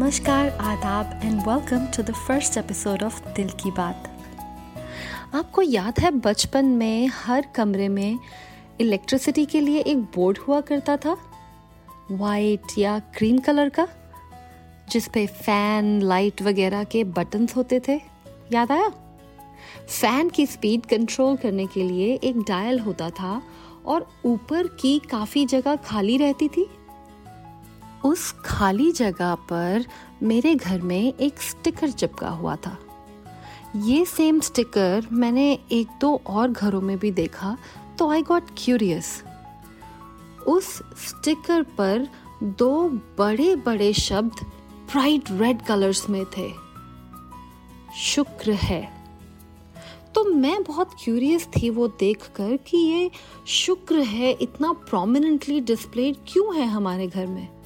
नमस्कार, आदाब and welcome to the first episode of Dil Ki Baat. आपको याद है बचपन में हर कमरे में इलेक्ट्रिसिटी के लिए एक बोर्ड हुआ करता था? वाइट या क्रीम कलर का? जिस पे फ़ैन लाइट वगैरह के बटन्स होते थे। याद आया? फ़ैन की स्पीड कंट्रोल करने के लिए एक डायल होता था और ऊपर की काफ़ी जगह खाली रहती थी। उस खाली जगह पर मेरे घर में एक स्टिकर चिपका हुआ था। ये सेम स्टिकर मैंने एक दो और घरों में भी देखा तो आई गॉट क्यूरियस उस स्टिकर पर दो बड़े बड़े शब्द ब्राइट रेड कलर्स में थे। शुक्र है। तो मैं बहुत क्यूरियस थी वो देखकर कि ये शुक्र है इतना प्रोमिनेंटली डिस्प्लेड क्यों है हमारे घर में?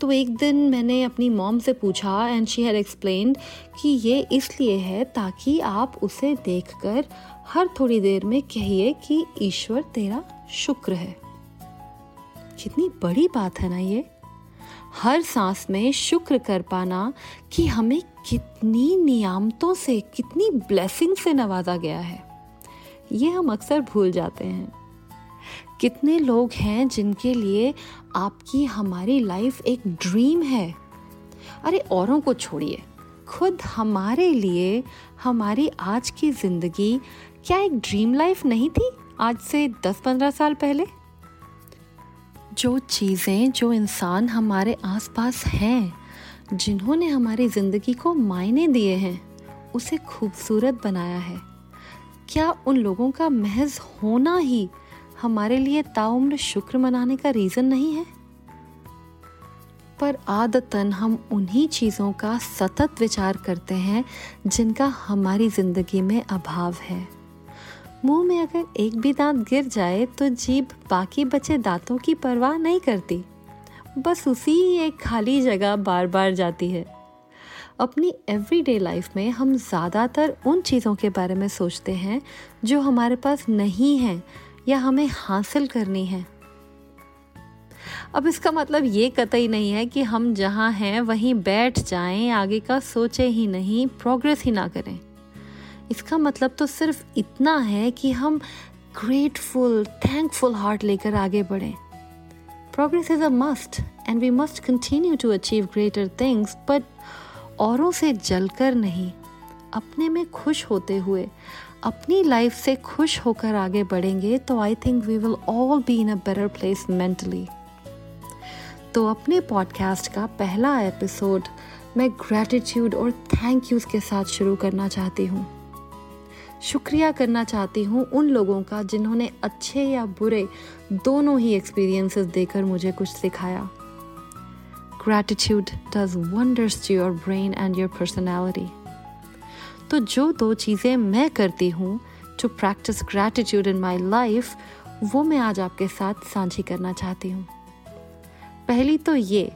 तो एक दिन मैंने अपनी मॉम से पूछा एंड शी हैड एक्सप्लेन्ड कि ये इसलिए है ताकि आप उसे देखकर हर थोड़ी देर में कहिए कि ईश्वर तेरा शुक्र है। कितनी बड़ी बात है ना ये। हर सांस में शुक्र कर पाना कि हमें कितनी नियामतों से, कितनी ब्लेसिंग से नवाजा गया है। ये हम अक्सर भूल जाते हैं। कितने लोग हैं जिनके लिए आपकी हमारी लाइफ एक ड्रीम है? अरे, औरों को छोड़िए। खुद हमारे लिए हमारी आज की ज़िंदगी क्या एक ड्रीम लाइफ नहीं थी? आज से 10-15 साल पहले? जो चीज़ें, जो इंसान हमारे आसपास हैं, जिन्होंने हमारी ज़िंदगी को मायने दिए हैं, उसे खूबसूरत बनाया है। क्या उन लोगों का महज होना ही हमारे लिए ताउम्र शुक्र मनाने का रीज़न नहीं है। पर आदतन हम उन्हीं चीज़ों का सतत विचार करते हैं, जिनका हमारी ज़िंदगी में अभाव है। मुँह में अगर एक भी दांत गिर जाए तो जीभ बाकी बचे दांतों की परवाह नहीं करती। बस उसी एक खाली जगह बार बार जाती है। अपनी एवरीडे लाइफ में हम ज़्यादातर उन चीज़ों के बारे में सोचते हैं, जो हमारे पास नहीं है या हमें हासिल करनी है? अब इसका मतलब ये कतई नहीं है कि हम जहाँ हैं वहीं बैठ जाएँ, आगे का सोचे ही नहीं प्रोग्रेस ही ना करें। इसका मतलब तो सिर्फ़ इतना है कि हम ग्रेटफुल थैंकफुल हार्ट लेकर आगे बढ़ें। Progress is a must and we must continue to achieve greater things but औरों से जलकर नहीं अपने में खुश होते हुए अपनी लाइफ से खुश होकर आगे बढ़ेंगे तो I think we will all be in a better place mentally तो अपने पॉडकास्ट का पहला एपिसोड मैं ग्रैटिट्यूड और थैंक यूज़ के साथ शुरू करना चाहती हूँ। शुक्रिया करना चाहती हूँ उन लोगों का जिन्होंने अच्छे या बुरे दोनों ही एक्सपीरियंसेस देकर मुझे कुछ सिखाया। Gratitude does wonders to your brain and your personality तो जो दो चीज़ें मैं करती हूँ to practice gratitude in my life वो मैं आज आपके साथ साझी करना चाहती हूँ। पहली तो ये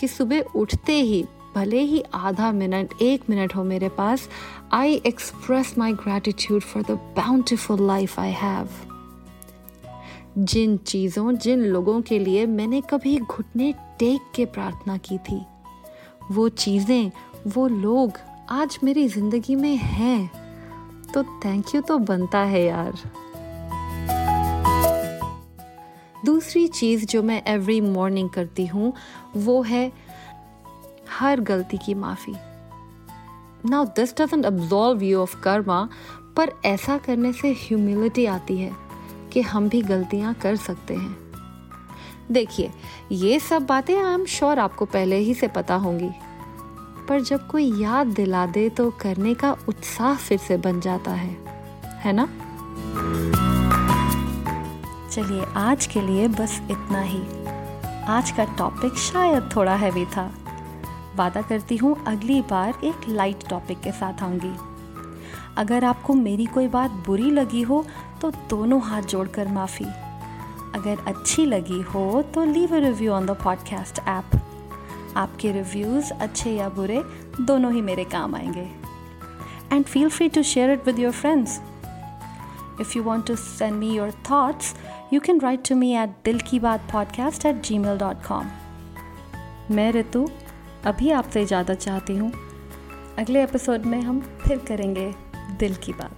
कि सुबह उठते ही, भले ही आधा मिनट, एक मिनट हो मेरे पास I express my gratitude for the bountiful life I have जिन चीज़ों, जिन लोगों के लिए मैंने कभी घुटने टेक के प्रार्थना की थी, वो चीज़ें, वो लोग आज मेरी ज़िंदगी में है तो थैंक यू तो बनता है यार। दूसरी चीज़ जो मैं एवरी मॉर्निंग करती हूँ, वो है हर गलती की माफ़ी। Now this doesn't absolve you of karma पर ऐसा करने से ह्यूमिलिटी आती है कि हम भी गलतियाँ कर सकते हैं। देखिए, ये सब बातें आई एम श्योर आपको पहले ही से पता होंगी। पर जब कोई याद दिला दे तो करने का उत्साह फिर से बन जाता है। है ना? चलिए, आज के लिए बस इतना ही। आज का टॉपिक शायद थोड़ा हैवी था। वादा करती हूँ, अगली बार एक लाइट टॉपिक के साथ आऊँगी। अगर आपको मेरी कोई बात बुरी लगी हो तो दोनों हाथ जोड़कर माफ़ी। अगर अच्छी लगी हो तो leave a review on the podcast app आपके रिव्यूज़ अच्छे या बुरे, दोनों ही मेरे काम आएँगे। And feel free to share it with your friends if you want to send me your thoughts you can write to me at Dil Ki Baat podcast at Gmail dot com मैं ऋतु अभी आपसे इजाज़त चाहती हूँ। अगले episode में हम फिर करेंगे दिल की बात।